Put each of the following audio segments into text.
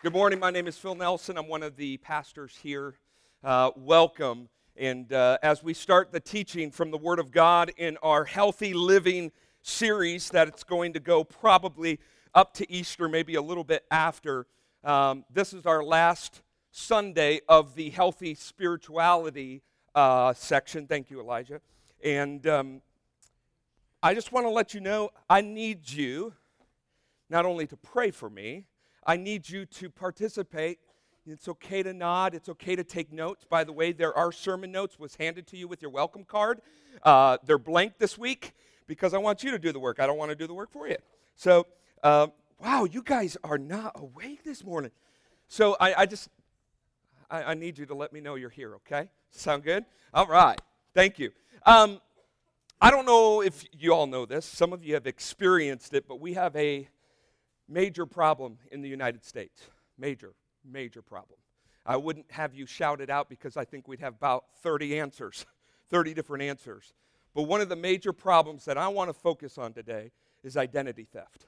Good morning. My name is Phil Nelson. I'm one of the pastors here. Uh, welcome. And uh, as we start the teaching from the Word of God in our Healthy Living series, that it's going to go probably up to Easter, maybe a little bit after, um, this is our last Sunday of the Healthy Spirituality uh, section. Thank you, Elijah. And um, I just want to let you know I need you not only to pray for me, I need you to participate. It's okay to nod. It's okay to take notes. By the way, there are sermon notes was handed to you with your welcome card. Uh, they're blank this week because I want you to do the work. I don't want to do the work for you. So, uh, wow, you guys are not awake this morning. So I, I just, I, I, need you to let me know you're here. Okay? Sound good? All right. Thank you. Um, I don't know if you all know this. Some of you have experienced it, but we have a Major problem in the United States. Major, major problem. I wouldn't have you shout it out because I think we'd have about 30 answers, 30 different answers. But one of the major problems that I want to focus on today is identity theft.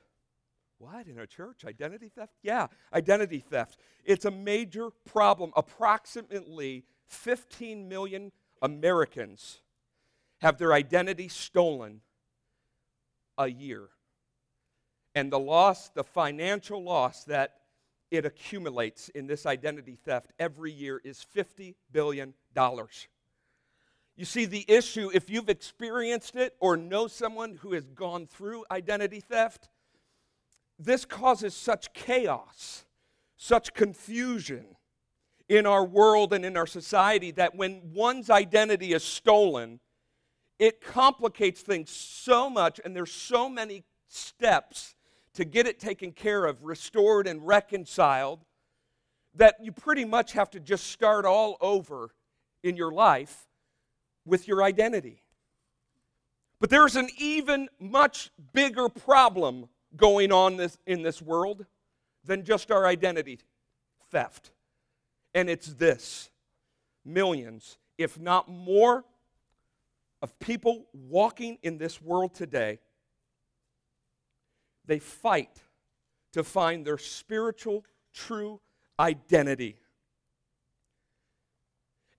What, in a church? Identity theft? Yeah, identity theft. It's a major problem. Approximately 15 million Americans have their identity stolen a year and the loss, the financial loss that it accumulates in this identity theft every year is $50 billion. You see, the issue, if you've experienced it or know someone who has gone through identity theft, this causes such chaos, such confusion in our world and in our society that when one's identity is stolen, it complicates things so much, and there's so many steps to get it taken care of, restored, and reconciled, that you pretty much have to just start all over in your life with your identity. But there's an even much bigger problem going on this, in this world than just our identity theft. And it's this millions, if not more, of people walking in this world today they fight to find their spiritual, true identity.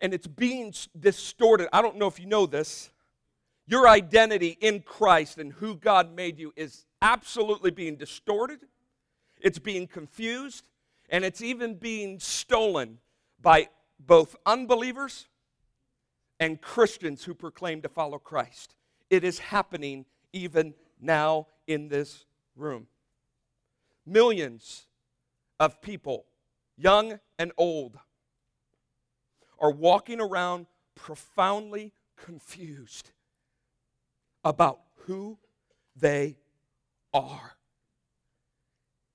And it's being distorted. I don't know if you know this. Your identity in Christ and who God made you is absolutely being distorted, it's being confused, and it's even being stolen by both unbelievers and Christians who proclaim to follow Christ. It is happening even now in this room. Millions of people, young and old, are walking around profoundly confused about who they are.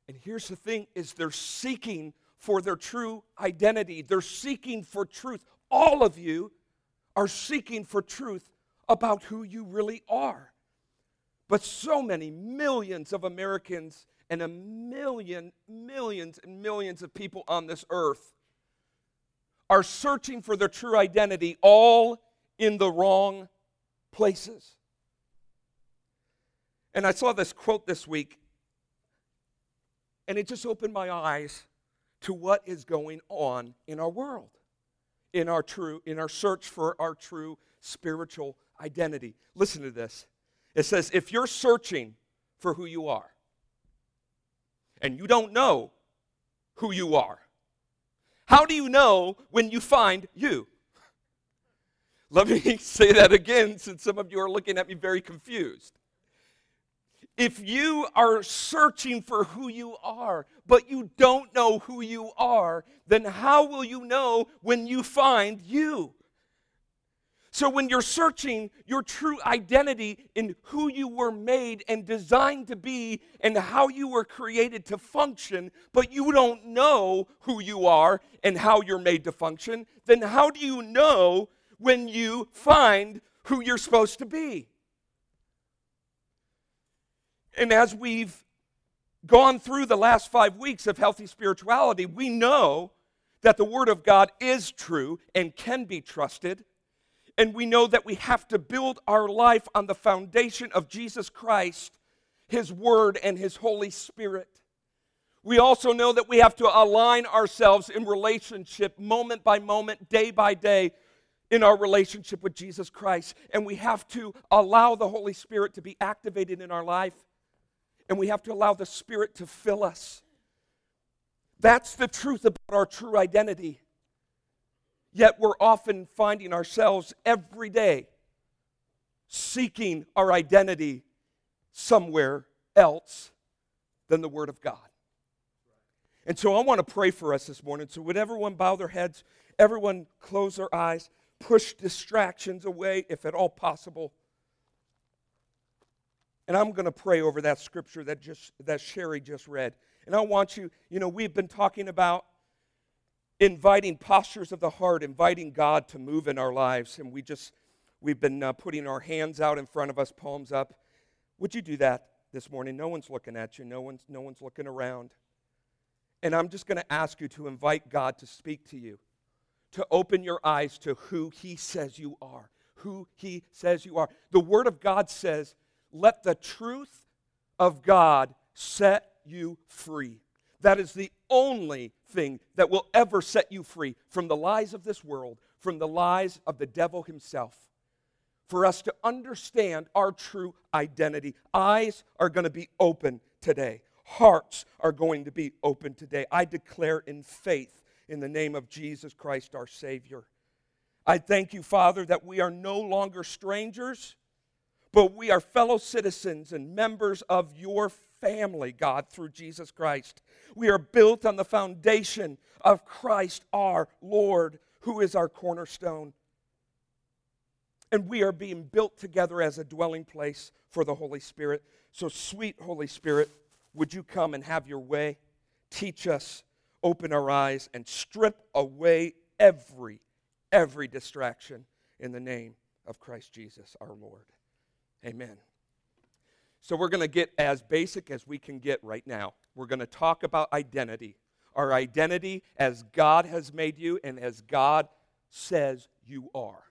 And here's the thing is they're seeking for their true identity. They're seeking for truth. All of you are seeking for truth about who you really are. But so many millions of Americans and a million, millions and millions of people on this earth are searching for their true identity all in the wrong places. And I saw this quote this week, and it just opened my eyes to what is going on in our world, in our true, in our search for our true spiritual identity. Listen to this. It says, if you're searching for who you are and you don't know who you are, how do you know when you find you? Let me say that again since some of you are looking at me very confused. If you are searching for who you are, but you don't know who you are, then how will you know when you find you? So, when you're searching your true identity in who you were made and designed to be and how you were created to function, but you don't know who you are and how you're made to function, then how do you know when you find who you're supposed to be? And as we've gone through the last five weeks of healthy spirituality, we know that the Word of God is true and can be trusted and we know that we have to build our life on the foundation of Jesus Christ, His Word, and His Holy Spirit. We also know that we have to align ourselves in relationship, moment by moment, day by day, in our relationship with Jesus Christ. And we have to allow the Holy Spirit to be activated in our life. And we have to allow the Spirit to fill us. That's the truth about our true identity. Yet we're often finding ourselves every day seeking our identity somewhere else than the Word of God. And so I want to pray for us this morning. So, would everyone bow their heads, everyone close their eyes, push distractions away if at all possible. And I'm going to pray over that scripture that just that Sherry just read. And I want you, you know, we've been talking about inviting postures of the heart, inviting God to move in our lives, and we just we've been uh, putting our hands out in front of us, palms up. Would you do that this morning? No one's looking at you. No one's no one's looking around. And I'm just going to ask you to invite God to speak to you, to open your eyes to who He says you are, who He says you are. The Word of God says, let the truth of God set you free. That is the only thing that will ever set you free from the lies of this world, from the lies of the devil himself. For us to understand our true identity, eyes are going to be open today hearts are going to be open today. I declare in faith in the name of Jesus Christ, our Savior. I thank you, Father, that we are no longer strangers, but we are fellow citizens and members of your family, God, through Jesus Christ. We are built on the foundation of Christ our Lord, who is our cornerstone. And we are being built together as a dwelling place for the Holy Spirit. So, sweet Holy Spirit, would you come and have your way? Teach us, open our eyes, and strip away every, every distraction in the name of Christ Jesus our Lord. Amen. So we're going to get as basic as we can get right now. We're going to talk about identity. Our identity as God has made you and as God says you are.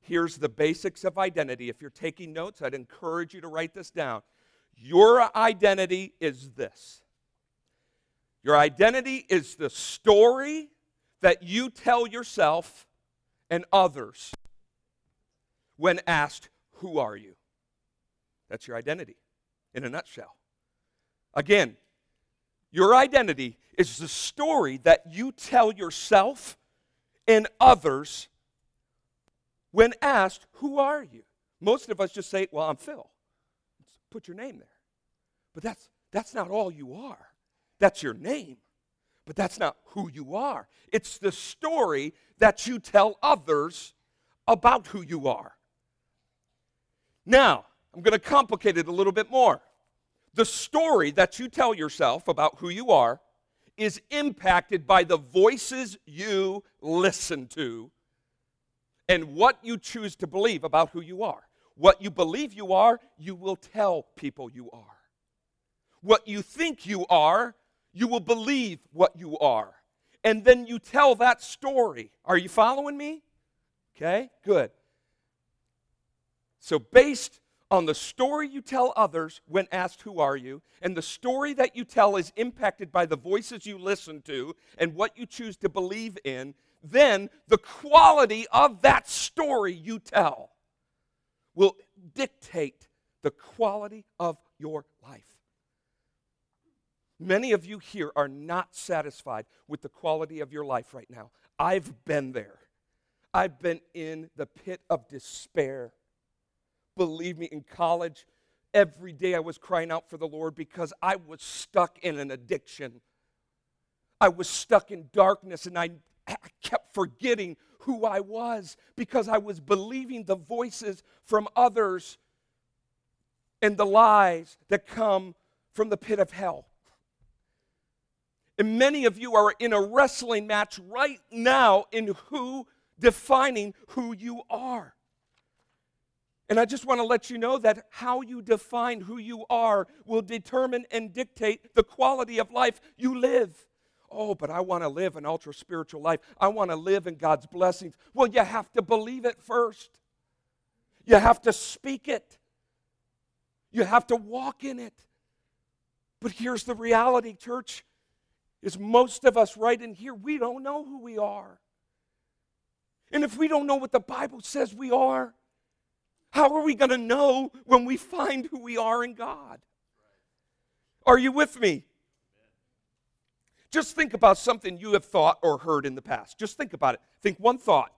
Here's the basics of identity. If you're taking notes, I'd encourage you to write this down. Your identity is this your identity is the story that you tell yourself and others when asked, Who are you? That's your identity in a nutshell. Again, your identity is the story that you tell yourself and others when asked, Who are you? Most of us just say, Well, I'm Phil put your name there. But that's, that's not all you are. That's your name. But that's not who you are. It's the story that you tell others about who you are. Now, I'm going to complicate it a little bit more. The story that you tell yourself about who you are is impacted by the voices you listen to and what you choose to believe about who you are. What you believe you are, you will tell people you are. What you think you are, you will believe what you are. And then you tell that story. Are you following me? Okay, good. So, based on the story you tell others when asked, Who are you? and the story that you tell is impacted by the voices you listen to and what you choose to believe in, then the quality of that story you tell will dictate the quality of your life. Many of you here are not satisfied with the quality of your life right now. I've been there. I've been in the pit of despair. Believe me, in college, every day I was crying out for the Lord because I was stuck in an addiction. I was stuck in darkness and I, I kept forgetting who I was because I was believing the voices from others and the lies that come from the pit of hell. And many of you are in a wrestling match right now in who defining who you are. And I just want to let you know that how you define who you are will determine and dictate the quality of life you live. Oh, but I want to live an ultra spiritual life. I want to live in God's blessings. Well, you have to believe it first. You have to speak it. You have to walk in it. But here's the reality, church is most of us right in here, we don't know who we are. And if we don't know what the Bible says we are, how are we going to know when we find who we are in God? Are you with me? Just think about something you have thought or heard in the past. Just think about it. Think one thought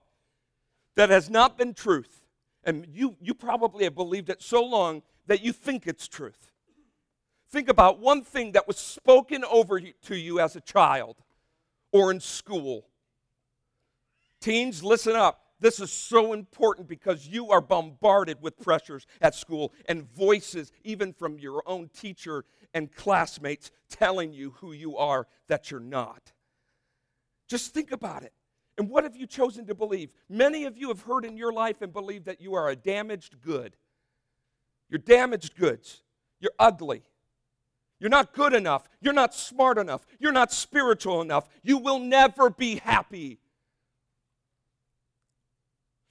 that has not been truth, and you, you probably have believed it so long that you think it's truth. Think about one thing that was spoken over to you as a child or in school. Teens, listen up. This is so important because you are bombarded with pressures at school and voices, even from your own teacher and classmates, telling you who you are that you're not. Just think about it. And what have you chosen to believe? Many of you have heard in your life and believe that you are a damaged good. You're damaged goods. You're ugly. You're not good enough. You're not smart enough. You're not spiritual enough. You will never be happy.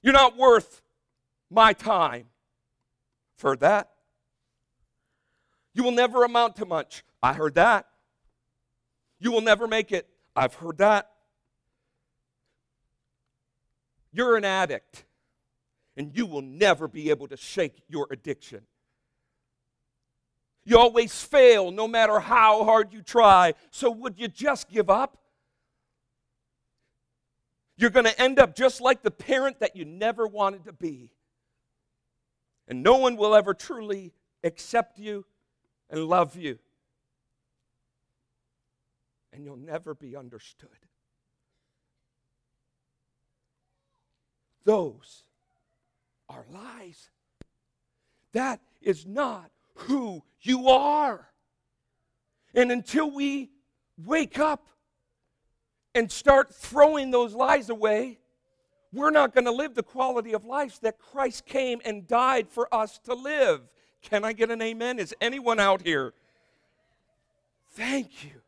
You're not worth my time. Heard that? You will never amount to much. I heard that. You will never make it. I've heard that. You're an addict, and you will never be able to shake your addiction. You always fail no matter how hard you try. So, would you just give up? You're going to end up just like the parent that you never wanted to be. And no one will ever truly accept you and love you. And you'll never be understood. Those are lies. That is not who you are. And until we wake up and start throwing those lies away, we're not going to live the quality of life that Christ came and died for us to live. Can I get an amen? Is anyone out here? Thank you.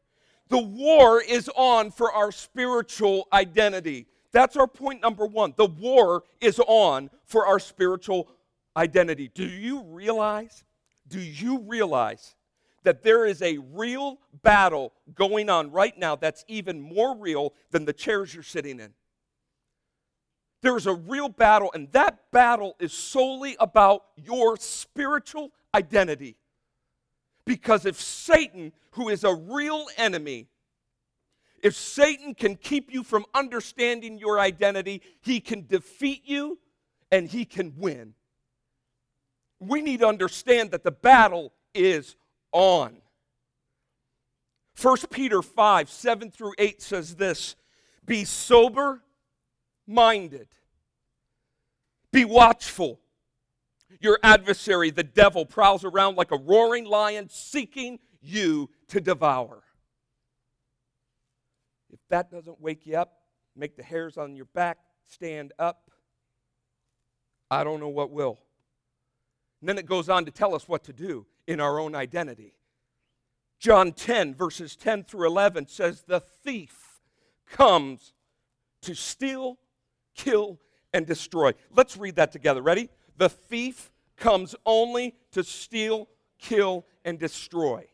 The war is on for our spiritual identity. That's our point number one. The war is on for our spiritual identity. Do you realize do you realize that there is a real battle going on right now that's even more real than the chairs you're sitting in? There is a real battle, and that battle is solely about your spiritual identity. Because if Satan, who is a real enemy, if Satan can keep you from understanding your identity, he can defeat you and he can win we need to understand that the battle is on. 1 Peter 5 7 through 8 says this Be sober minded, be watchful. Your adversary, the devil, prowls around like a roaring lion seeking you to devour. If that doesn't wake you up, make the hairs on your back stand up, I don't know what will. And then it goes on to tell us what to do in our own identity. John 10, verses 10 through 11 says, The thief comes to steal, kill, and destroy. Let's read that together. Ready? The thief comes only to steal, kill, and destroy.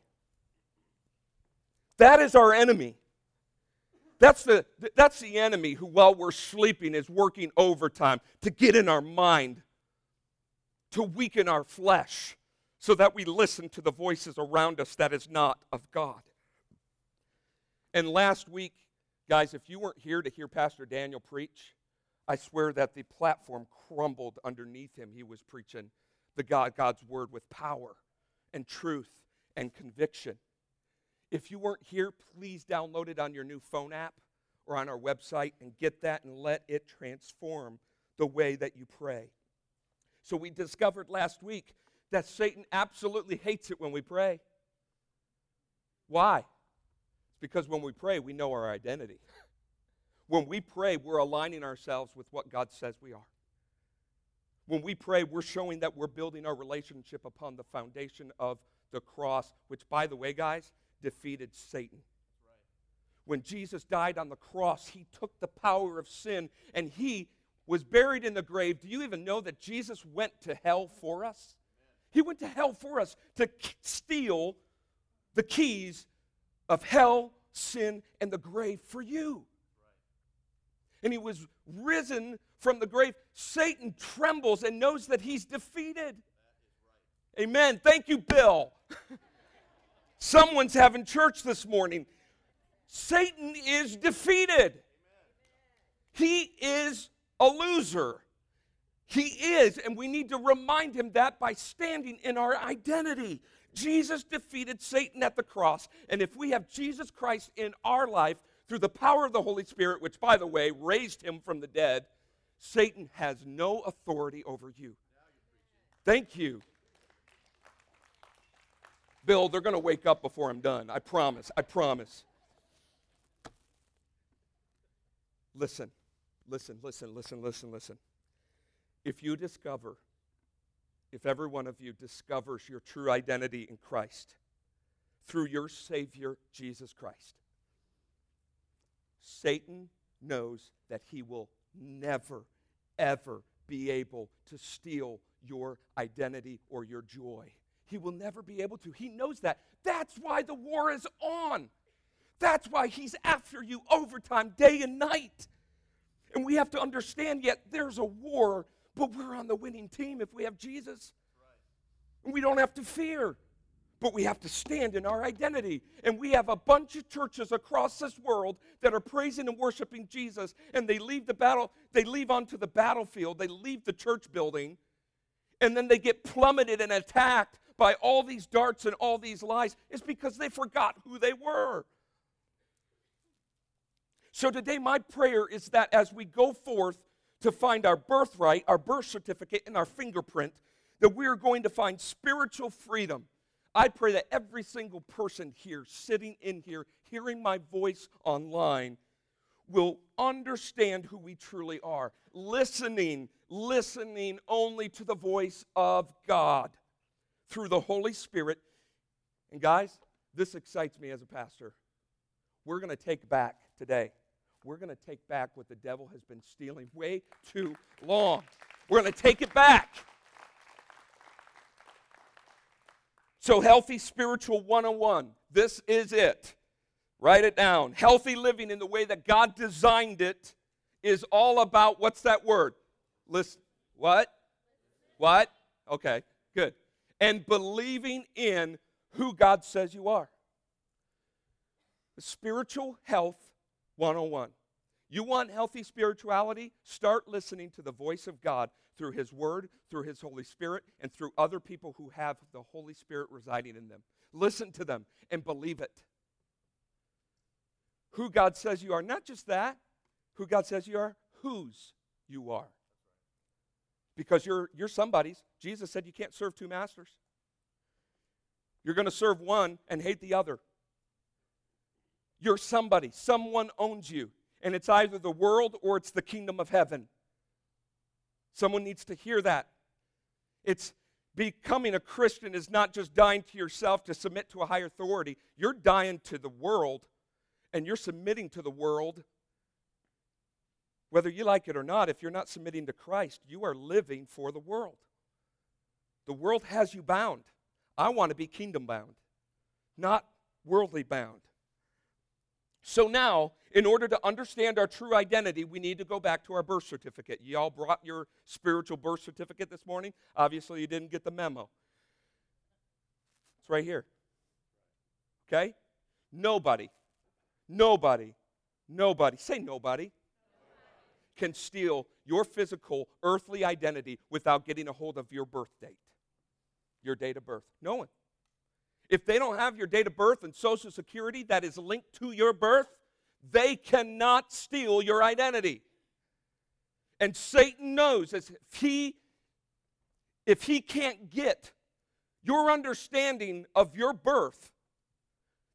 That is our enemy. That's the, that's the enemy who, while we're sleeping, is working overtime to get in our mind to weaken our flesh so that we listen to the voices around us that is not of God. And last week, guys, if you weren't here to hear Pastor Daniel preach, I swear that the platform crumbled underneath him. He was preaching the God, God's word with power and truth and conviction. If you weren't here, please download it on your new phone app or on our website and get that and let it transform the way that you pray. So we discovered last week that Satan absolutely hates it when we pray. Why? It's because when we pray, we know our identity. When we pray, we're aligning ourselves with what God says we are. When we pray, we're showing that we're building our relationship upon the foundation of the cross, which, by the way, guys, defeated Satan. When Jesus died on the cross, he took the power of sin and he was buried in the grave, do you even know that Jesus went to hell for us? He went to hell for us to steal the keys of hell, sin, and the grave for you. And he was risen from the grave. Satan trembles and knows that he's defeated. Amen. Thank you, Bill. Someone's having church this morning. Satan is defeated. He is a loser. He is, and we need to remind him that by standing in our identity. Jesus defeated Satan at the cross, and if we have Jesus Christ in our life through the power of the Holy Spirit, which, by the way, raised him from the dead, Satan has no authority over you. Thank you. Bill, they're going to wake up before I'm done. I promise. I promise. Listen, listen, listen, listen, listen, listen. If you discover, if every one of you discovers your true identity in Christ through your Savior, Jesus Christ, Satan knows that he will never, ever be able to steal your identity or your joy. He will never be able to. He knows that. That's why the war is on. That's why he's after you overtime, day and night. And we have to understand yet there's a war, but we're on the winning team if we have Jesus. Right. We don't have to fear, but we have to stand in our identity. And we have a bunch of churches across this world that are praising and worshiping Jesus, and they leave the battle, they leave onto the battlefield, they leave the church building, and then they get plummeted and attacked by all these darts and all these lies is because they forgot who they were. So today, my prayer is that as we go forth to find our birthright, our birth certificate, and our fingerprint, that we are going to find spiritual freedom. I pray that every single person here, sitting in here, hearing my voice online, will understand who we truly are, listening, listening only to the voice of God through the Holy Spirit. And guys, this excites me as a pastor. We're going to take back today. We're going to take back what the devil has been stealing way too long. We're going to take it back. So, healthy spiritual 101. This is it. Write it down. Healthy living in the way that God designed it is all about what's that word? Listen. What? What? Okay, good and believing in who God says you are. Spiritual health 101. You want healthy spirituality? Start listening to the voice of God through His Word, through His Holy Spirit, and through other people who have the Holy Spirit residing in them. Listen to them and believe it. Who God says you are. Not just that, who God says you are, whose you are because you're, you're somebody's. Jesus said you can't serve two masters. You're going to serve one and hate the other. You're somebody. Someone owns you. And it's either the world or it's the kingdom of heaven. Someone needs to hear that. It's becoming a Christian is not just dying to yourself to submit to a higher authority. You're dying to the world and you're submitting to the world whether you like it or not, if you're not submitting to Christ, you are living for the world. The world has you bound. I want to be kingdom bound, not worldly bound. So now, in order to understand our true identity, we need to go back to our birth certificate. You all brought your spiritual birth certificate this morning. Obviously, you didn't get the memo. It's right here. Okay? Nobody, nobody, nobody, say nobody, can steal your physical, earthly identity without getting a hold of your birth date, your date of birth. No one. If they don't have your date of birth and social security that is linked to your birth, they cannot steal your identity. And Satan knows if he if he can't get your understanding of your birth,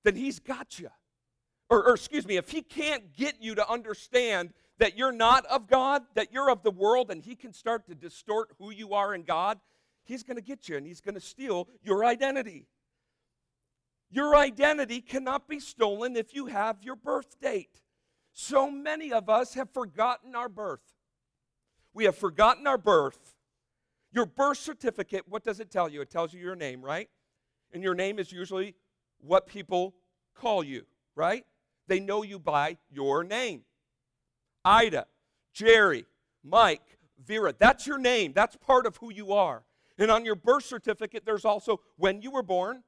then he's got you. Or, or excuse me, if he can't get you to understand that you're not of God, that you're of the world, and He can start to distort who you are in God, He's going to get you and He's going to steal your identity. Your identity cannot be stolen if you have your birth date. So many of us have forgotten our birth. We have forgotten our birth. Your birth certificate, what does it tell you? It tells you your name, right? And your name is usually what people call you, right? They know you by your name. Ida, Jerry, Mike, Vera. That's your name. That's part of who you are. And on your birth certificate, there's also when you were born,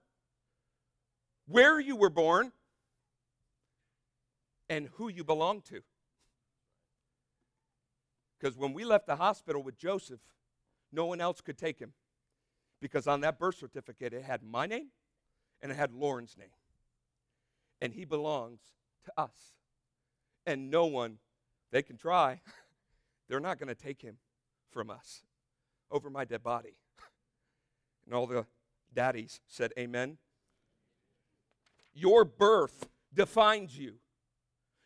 where you were born, and who you belong to. Because when we left the hospital with Joseph, no one else could take him. Because on that birth certificate, it had my name and it had Lauren's name. And he belongs to us. And no one, they can try, they're not going to take him from us over my dead body. And all the daddies said, Amen. Your birth defines you.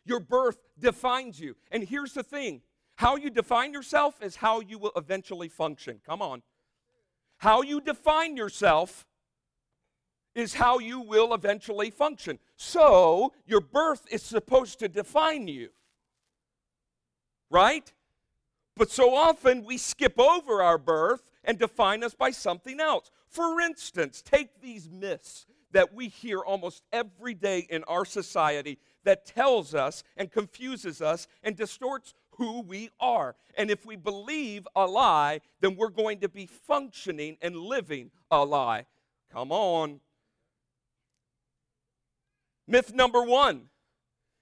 Your birth defines you. And here's the thing how you define yourself is how you will eventually function. Come on. How you define yourself is how you will eventually function. So, your birth is supposed to define you. Right? But so often we skip over our birth and define us by something else. For instance, take these myths that we hear almost every day in our society that tells us and confuses us and distorts who we are. And if we believe a lie, then we're going to be functioning and living a lie. Come on. Myth number one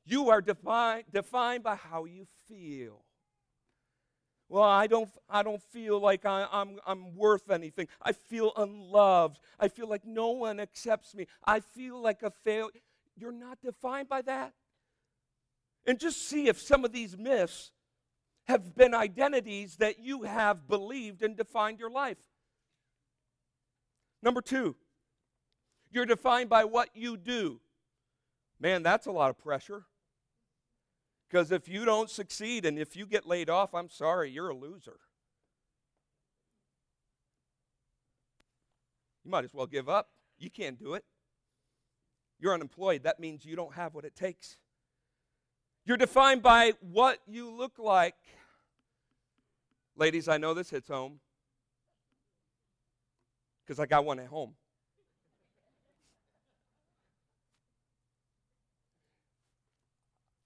you are defi- defined by how you feel. Well, I don't, I don't feel like I, I'm, I'm worth anything. I feel unloved. I feel like no one accepts me. I feel like a failure. You're not defined by that. And just see if some of these myths have been identities that you have believed and defined your life. Number two, you're defined by what you do. Man, that's a lot of pressure. Because if you don't succeed and if you get laid off, I'm sorry, you're a loser. You might as well give up. You can't do it. You're unemployed. That means you don't have what it takes. You're defined by what you look like. Ladies, I know this hits home because I got one at home.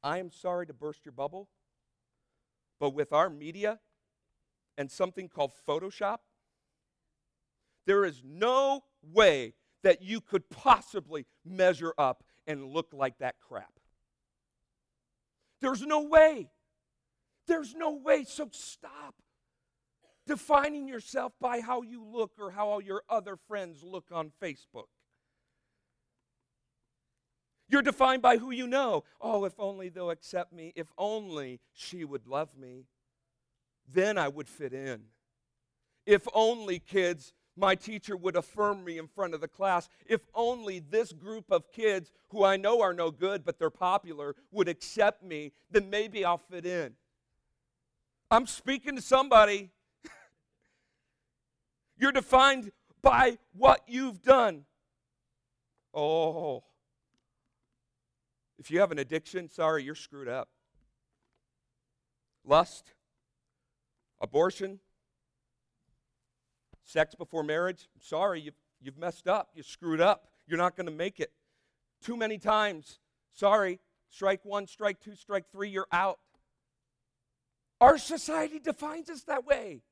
I am sorry to burst your bubble, but with our media and something called Photoshop, there is no way that you could possibly measure up and look like that crap. There's no way. There's no way. So stop defining yourself by how you look or how your other friends look on Facebook. You're defined by who you know. Oh, if only they'll accept me. If only she would love me. Then I would fit in. If only, kids, my teacher would affirm me in front of the class. If only this group of kids, who I know are no good, but they're popular, would accept me, then maybe I'll fit in. I'm speaking to somebody. You're defined by what you've done. Oh. If you have an addiction, sorry, you're screwed up. Lust, abortion, Sex before marriage, sorry, you've, you've messed up. You screwed up. You're not going to make it. Too many times, sorry, strike one, strike two, strike three, you're out. Our society defines us that way.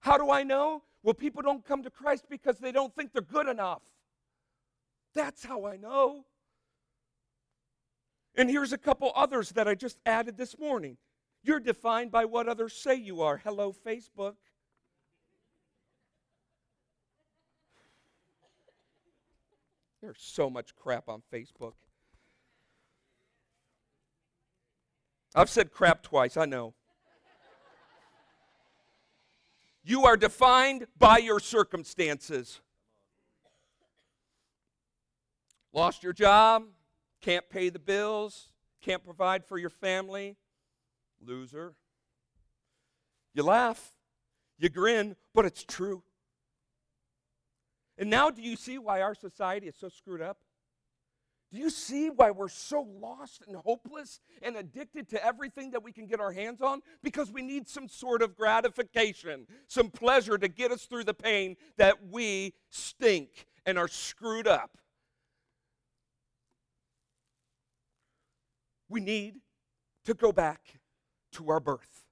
How do I know? Well, people don't come to Christ because they don't think they're good enough. That's how I know. And here's a couple others that I just added this morning. You're defined by what others say you are. Hello, Facebook. There's so much crap on Facebook. I've said crap twice, I know. You are defined by your circumstances. Lost your job, can't pay the bills, can't provide for your family, loser. You laugh, you grin, but it's true. And now, do you see why our society is so screwed up? Do you see why we're so lost and hopeless and addicted to everything that we can get our hands on? Because we need some sort of gratification, some pleasure to get us through the pain that we stink and are screwed up. We need to go back to our birth.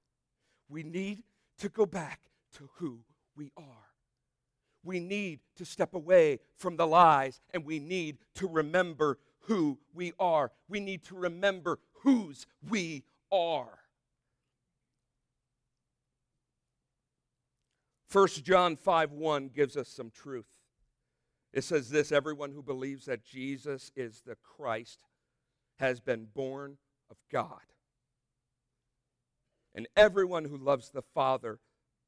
We need to go back to who we are. We need to step away from the lies and we need to remember who we are. We need to remember whose we are. 1 John 5 1 gives us some truth. It says this everyone who believes that Jesus is the Christ has been born of God. And everyone who loves the Father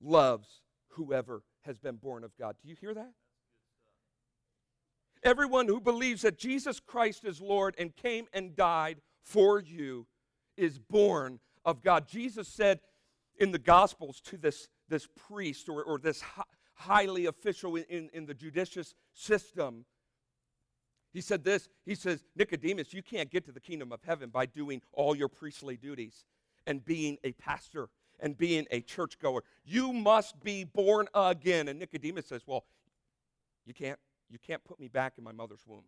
loves whoever has been born of God. Do you hear that? Everyone who believes that Jesus Christ is Lord and came and died for you is born of God. Jesus said in the Gospels to this, this priest or, or this highly official in, in the judicious system, he said this He says, Nicodemus, you can't get to the kingdom of heaven by doing all your priestly duties and being a pastor and being a churchgoer. You must be born again. And Nicodemus says, Well, you can't you can't put me back in my mother's womb.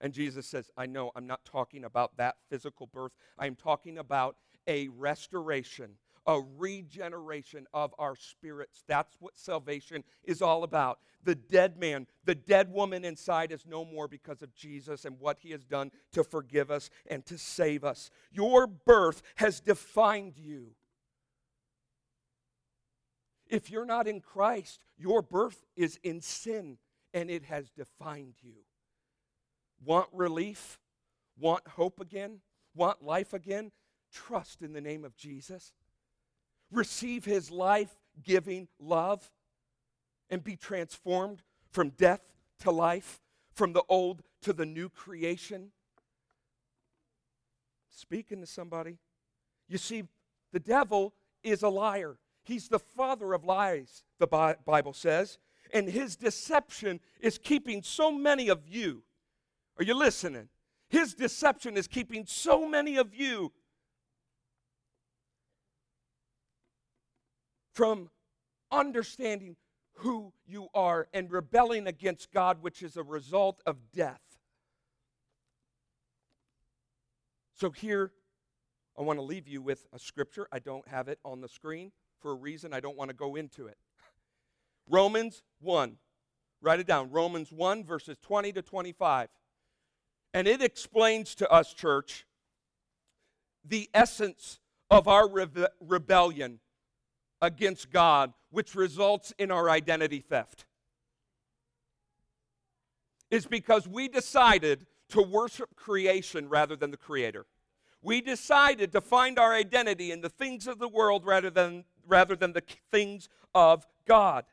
And Jesus says, I know I'm not talking about that physical birth. I'm talking about a restoration, a regeneration of our spirits. That's what salvation is all about. The dead man, the dead woman inside is no more because of Jesus and what he has done to forgive us and to save us. Your birth has defined you. If you're not in Christ, your birth is in sin and it has defined you. Want relief? Want hope again? Want life again? Trust in the name of Jesus. Receive his life giving love and be transformed from death to life, from the old to the new creation. Speaking to somebody. You see, the devil is a liar. He's the father of lies, the Bible says and his deception is keeping so many of you. Are you listening? His deception is keeping so many of you from understanding who you are and rebelling against God, which is a result of death. So, here, I want to leave you with a scripture. I don't have it on the screen for a reason. I don't want to go into it. Romans 1. Write it down. Romans 1, verses 20 to 25. And it explains to us, church, the essence of our rebe- rebellion against God, which results in our identity theft. Is because we decided to worship creation rather than the Creator. We decided to find our identity in the things of the world rather than, rather than the things of God.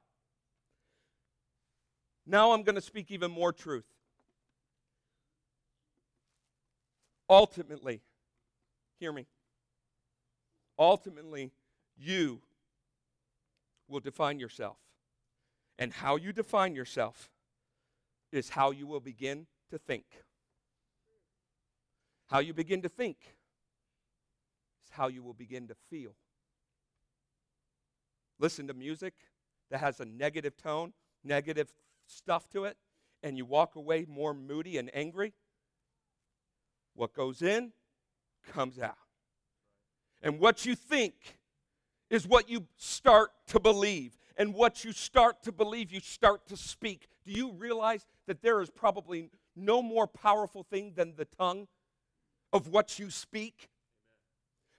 Now I'm going to speak even more truth. Ultimately, hear me. Ultimately, you will define yourself. And how you define yourself is how you will begin to think. How you begin to think is how you will begin to feel. Listen to music that has a negative tone, negative stuff to it and you walk away more moody and angry, what goes in comes out. And what you think is what you start to believe. And what you start to believe, you start to speak. Do you realize that there is probably no more powerful thing than the tongue of what you speak?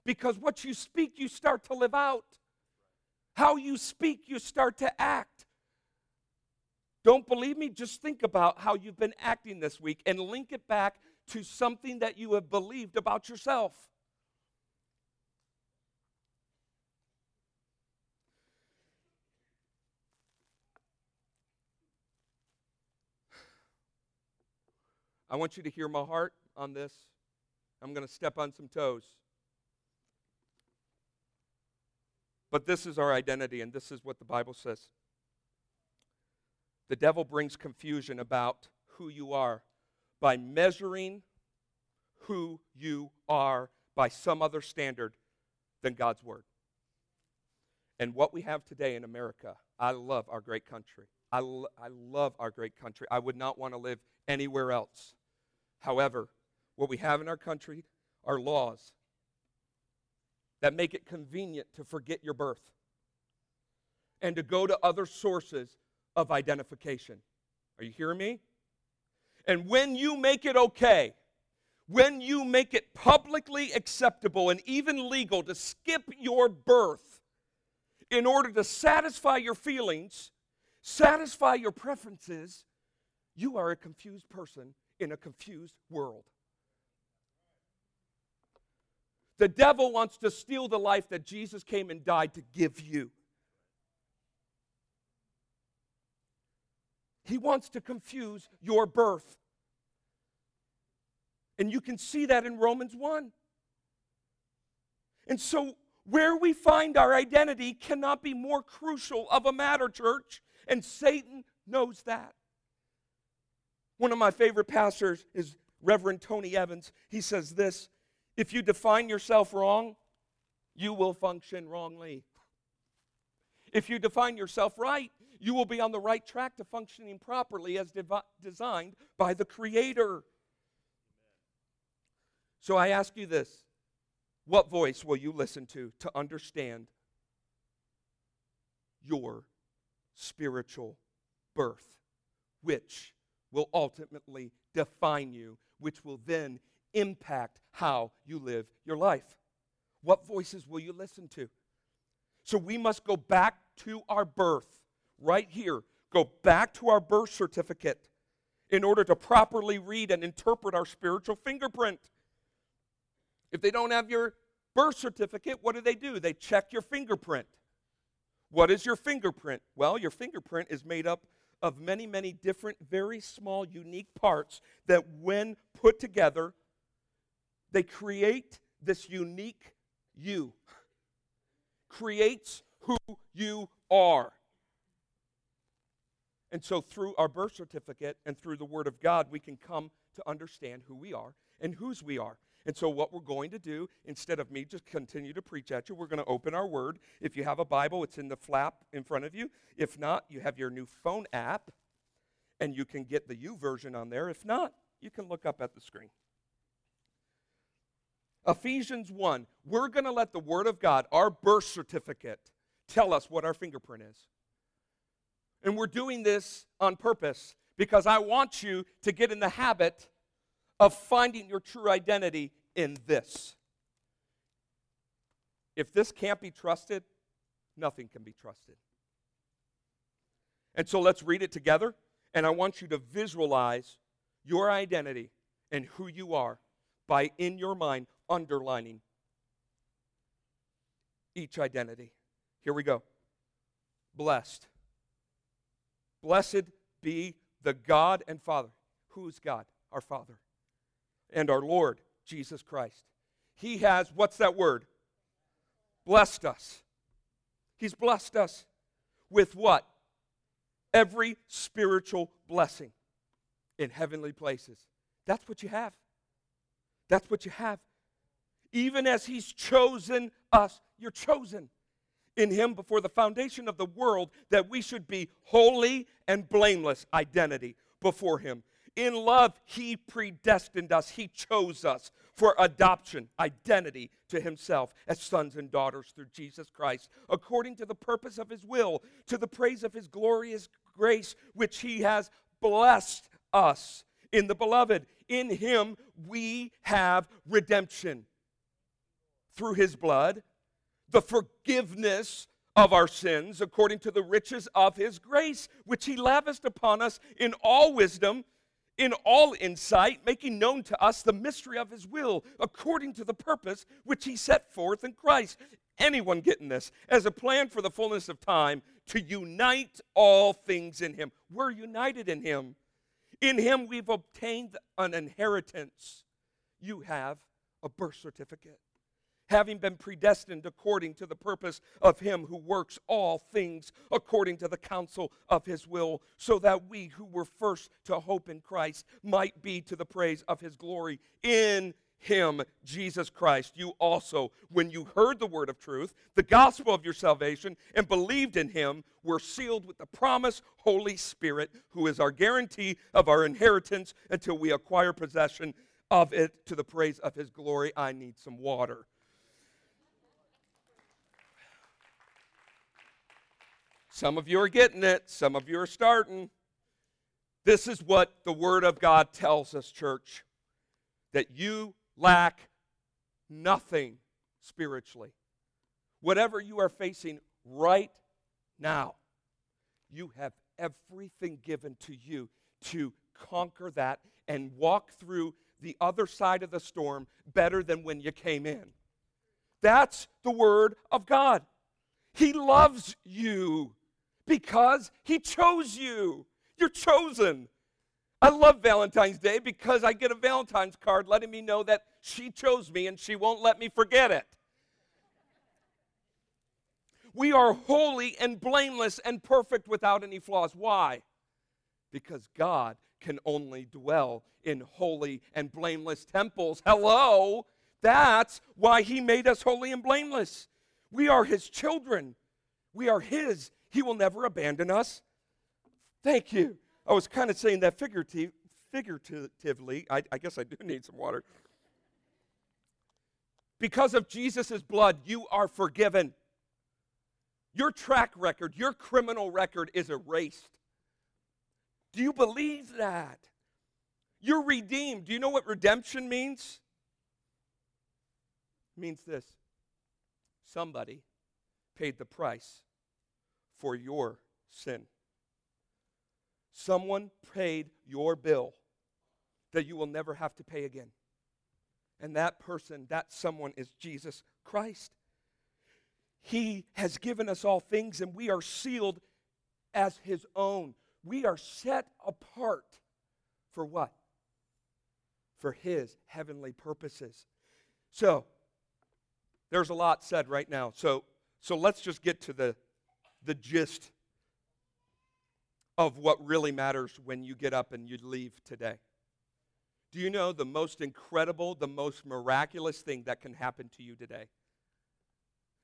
Because what you speak, you start to live out. How you speak, you start to act. Don't believe me? Just think about how you've been acting this week and link it back to something that you have believed about yourself. I want you to hear my heart on this. I'm going to step on some toes. But this is our identity, and this is what the Bible says. The devil brings confusion about who you are by measuring who you are by some other standard than God's Word. And what we have today in America, I love our great country. I, lo- I love our great country. I would not want to live anywhere else. However, what we have in our country, are laws that make it convenient to forget your birth and to go to other sources of identification. Are you hearing me? And when you make it okay, when you make it publicly acceptable and even legal to skip your birth in order to satisfy your feelings, satisfy your preferences, you are a confused person in a confused world. The devil wants to steal the life that Jesus came and died to give you. He wants to confuse your birth. And you can see that in Romans 1. And so, where we find our identity cannot be more crucial of a matter, church. And Satan knows that. One of my favorite pastors is Reverend Tony Evans. He says this if you define yourself wrong, you will function wrongly. If you define yourself right, you will be on the right track to functioning properly as devi- designed by the Creator. So I ask you this what voice will you listen to to understand your spiritual birth, which will ultimately define you, which will then impact how you live your life? What voices will you listen to? So we must go back to our birth right here. Go back to our birth certificate in order to properly read and interpret our spiritual fingerprint. If they don't have your birth certificate, what do they do? They check your fingerprint. What is your fingerprint? Well, your fingerprint is made up of many, many different, very small, unique parts that, when put together, they create this unique you. Creates who you are. And so, through our birth certificate and through the Word of God, we can come to understand who we are and whose we are. And so, what we're going to do, instead of me just continue to preach at you, we're going to open our Word. If you have a Bible, it's in the flap in front of you. If not, you have your new phone app, and you can get the YouVersion on there. If not, you can look up at the screen. Ephesians 1, we're going to let the Word of God, our birth certificate, tell us what our fingerprint is. And we're doing this on purpose because I want you to get in the habit of finding your true identity in this. If this can't be trusted, nothing can be trusted. And so let's read it together. And I want you to visualize your identity and who you are by, in your mind, underlining each identity. Here we go. Blessed. Blessed be the God and Father. Who's God? Our Father. And our Lord, Jesus Christ. He has, what's that word? Blessed us. He's blessed us with what? Every spiritual blessing in heavenly places. That's what you have. That's what you have. Even as He's chosen us, you're chosen in Him before the foundation of the world that we should be holy and blameless identity before Him. In love, He predestined us, He chose us for adoption, identity to Himself as sons and daughters through Jesus Christ, according to the purpose of His will, to the praise of His glorious grace, which He has blessed us in the beloved. In Him we have redemption through His blood the forgiveness of our sins according to the riches of his grace, which he lavished upon us in all wisdom, in all insight, making known to us the mystery of his will, according to the purpose which he set forth in Christ. Anyone getting this? As a plan for the fullness of time to unite all things in him. We're united in him. In him we've obtained an inheritance. You have a birth certificate having been predestined according to the purpose of him who works all things according to the counsel of his will, so that we who were first to hope in Christ might be to the praise of his glory in him, Jesus Christ, you also, when you heard the word of truth, the gospel of your salvation, and believed in him, were sealed with the promise Holy Spirit, who is our guarantee of our inheritance until we acquire possession of it to the praise of his glory. I need some water. Some of you are getting it, some of you are starting. This is what the Word of God tells us, church that you lack nothing spiritually. Whatever you are facing right now, you have everything given to you to conquer that and walk through the other side of the storm better than when you came in. That's the Word of God. He loves you because He chose you. You're chosen. I love Valentine's Day because I get a Valentine's card letting me know that she chose me and she won't let me forget it. We are holy and blameless and perfect without any flaws. Why? Because God can only dwell in holy and blameless temples. Hello? That's why He made us holy and blameless. We are His children, we are His. He will never abandon us. Thank you. I was kind of saying that figurative, figuratively. I, I guess I do need some water. Because of Jesus' blood, you are forgiven. Your track record, your criminal record is erased. Do you believe that? You're redeemed. Do you know what redemption means? It means this somebody paid the price for your sin. Someone paid your bill that you will never have to pay again. And that person, that someone is Jesus Christ. He has given us all things, and we are sealed as His own. We are set apart for what? For His heavenly purposes. So, there's a lot said right now. So, so let's just get to the, the gist of what really matters when you get up and you leave today. Do you know the most incredible, the most miraculous thing that can happen to you today?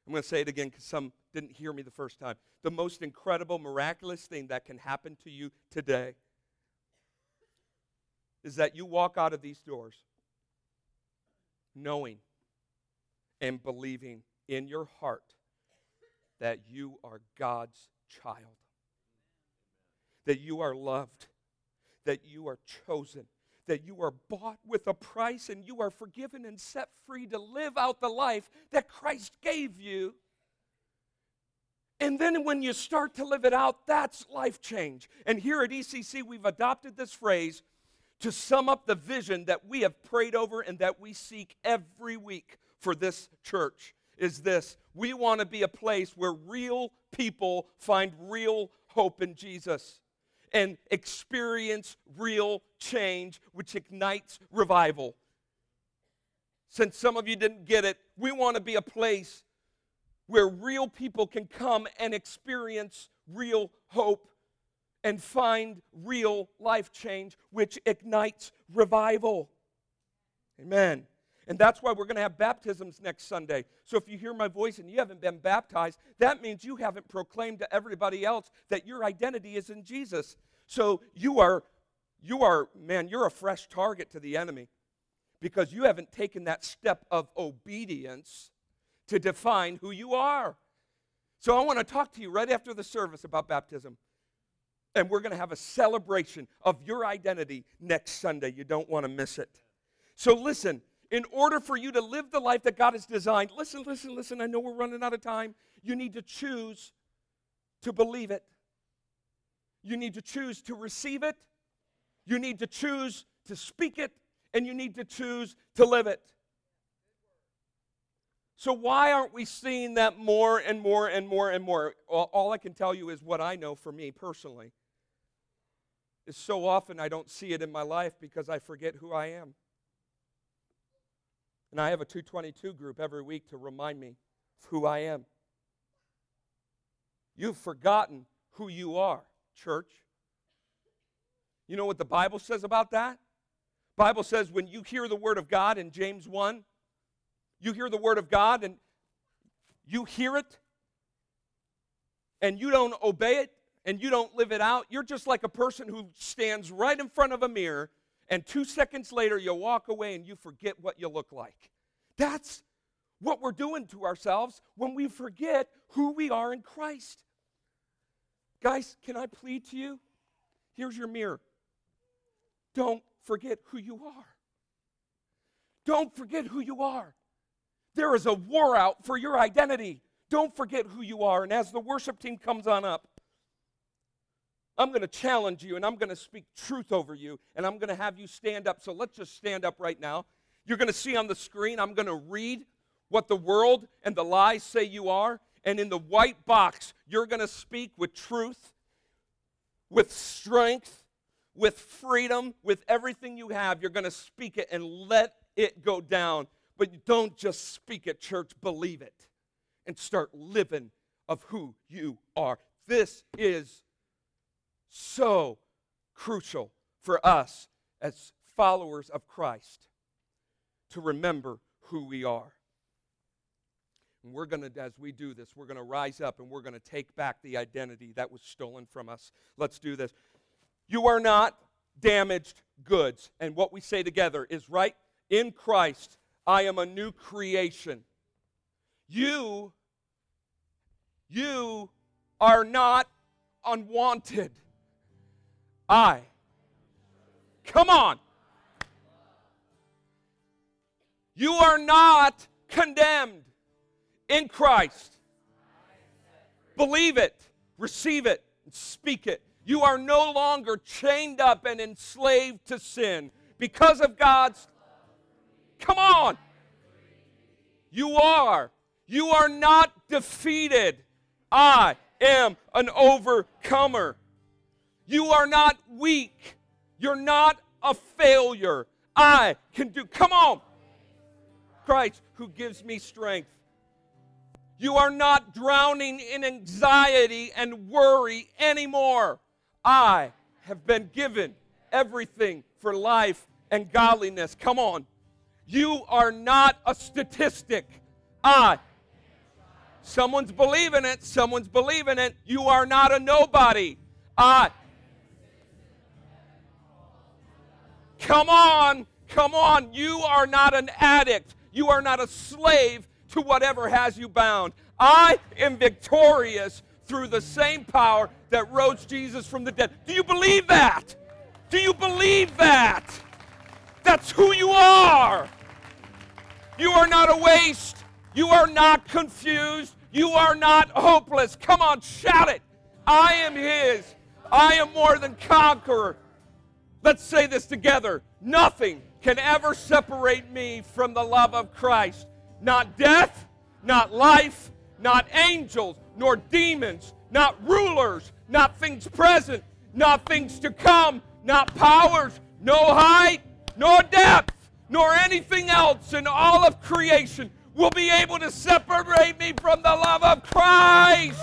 I'm going to say it again because some didn't hear me the first time. The most incredible, miraculous thing that can happen to you today is that you walk out of these doors knowing and believing in your heart that you are God's child that you are loved, that you are chosen, that you are bought with a price and you are forgiven and set free to live out the life that Christ gave you. And then when you start to live it out, that's life change. And here at ECC, we've adopted this phrase to sum up the vision that we have prayed over and that we seek every week for this church is this we want to be a place where real people find real hope in Jesus and experience real change, which ignites revival. Since some of you didn't get it, we want to be a place where real people can come and experience real hope and find real life change, which ignites revival. Amen. And that's why we're going to have baptisms next Sunday. So if you hear my voice and you haven't been baptized, that means you haven't proclaimed to everybody else that your identity is in Jesus. So you are you are man, you're a fresh target to the enemy because you haven't taken that step of obedience to define who you are. So I want to talk to you right after the service about baptism. And we're going to have a celebration of your identity next Sunday. You don't want to miss it. So listen, in order for you to live the life that God has designed, listen, listen, listen. I know we're running out of time. You need to choose to believe it. You need to choose to receive it. You need to choose to speak it. And you need to choose to live it. So, why aren't we seeing that more and more and more and more? All I can tell you is what I know for me personally. Is so often I don't see it in my life because I forget who I am. And I have a 222 group every week to remind me of who I am. You've forgotten who you are, church. You know what the Bible says about that? Bible says when you hear the word of God in James 1, you hear the word of God and you hear it and you don't obey it and you don't live it out, you're just like a person who stands right in front of a mirror and two seconds later you walk away and you forget what you look like. That's what we're doing to ourselves when we forget who we are in Christ. Guys, can I plead to you? Here's your mirror. Don't forget who you are. Don't forget who you are. There is a war out for your identity. Don't forget who you are. And as the worship team comes on up, I'm going to challenge you and I'm going to speak truth over you and I'm going to have you stand up. So let's just stand up right now. You're going to see on the screen, I'm going to read what the world and the lies say you are. And in the white box, you're going to speak with truth, with strength, with freedom, with everything you have. You're going to speak it and let it go down. But don't just speak it, church, believe it and start living of who you are. This is so crucial for us as followers of Christ to remember who we are. And we're going to, as we do this, we're going to rise up and we're going to take back the identity that was stolen from us. Let's do this. You are not damaged goods. And what we say together is right in Christ, I am a new creation. You, you are not unwanted. I. Come on. You are not condemned in Christ. Believe it, receive it, speak it. You are no longer chained up and enslaved to sin because of God's. Come on. You are. You are not defeated. I am an overcomer. You are not weak. You're not a failure. I can do. Come on. Christ who gives me strength. You are not drowning in anxiety and worry anymore. I have been given everything for life and godliness. Come on. You are not a statistic. I. Someone's believing it. Someone's believing it. You are not a nobody. I. Come on. Come on. You are not an addict. You are not a slave to whatever has you bound. I am victorious through the same power that rose Jesus from the dead. Do you believe that? Do you believe that? That's who you are. You are not a waste. You are not confused. You are not hopeless. Come on, shout it. I am His. I am more than conqueror. Let's say this together. Nothing can ever separate me from the love of Christ not death, not life, not angels, nor demons, not rulers, not things present, not things to come, not powers, no height, nor depth, nor anything else in all of creation will be able to separate me from the love of Christ.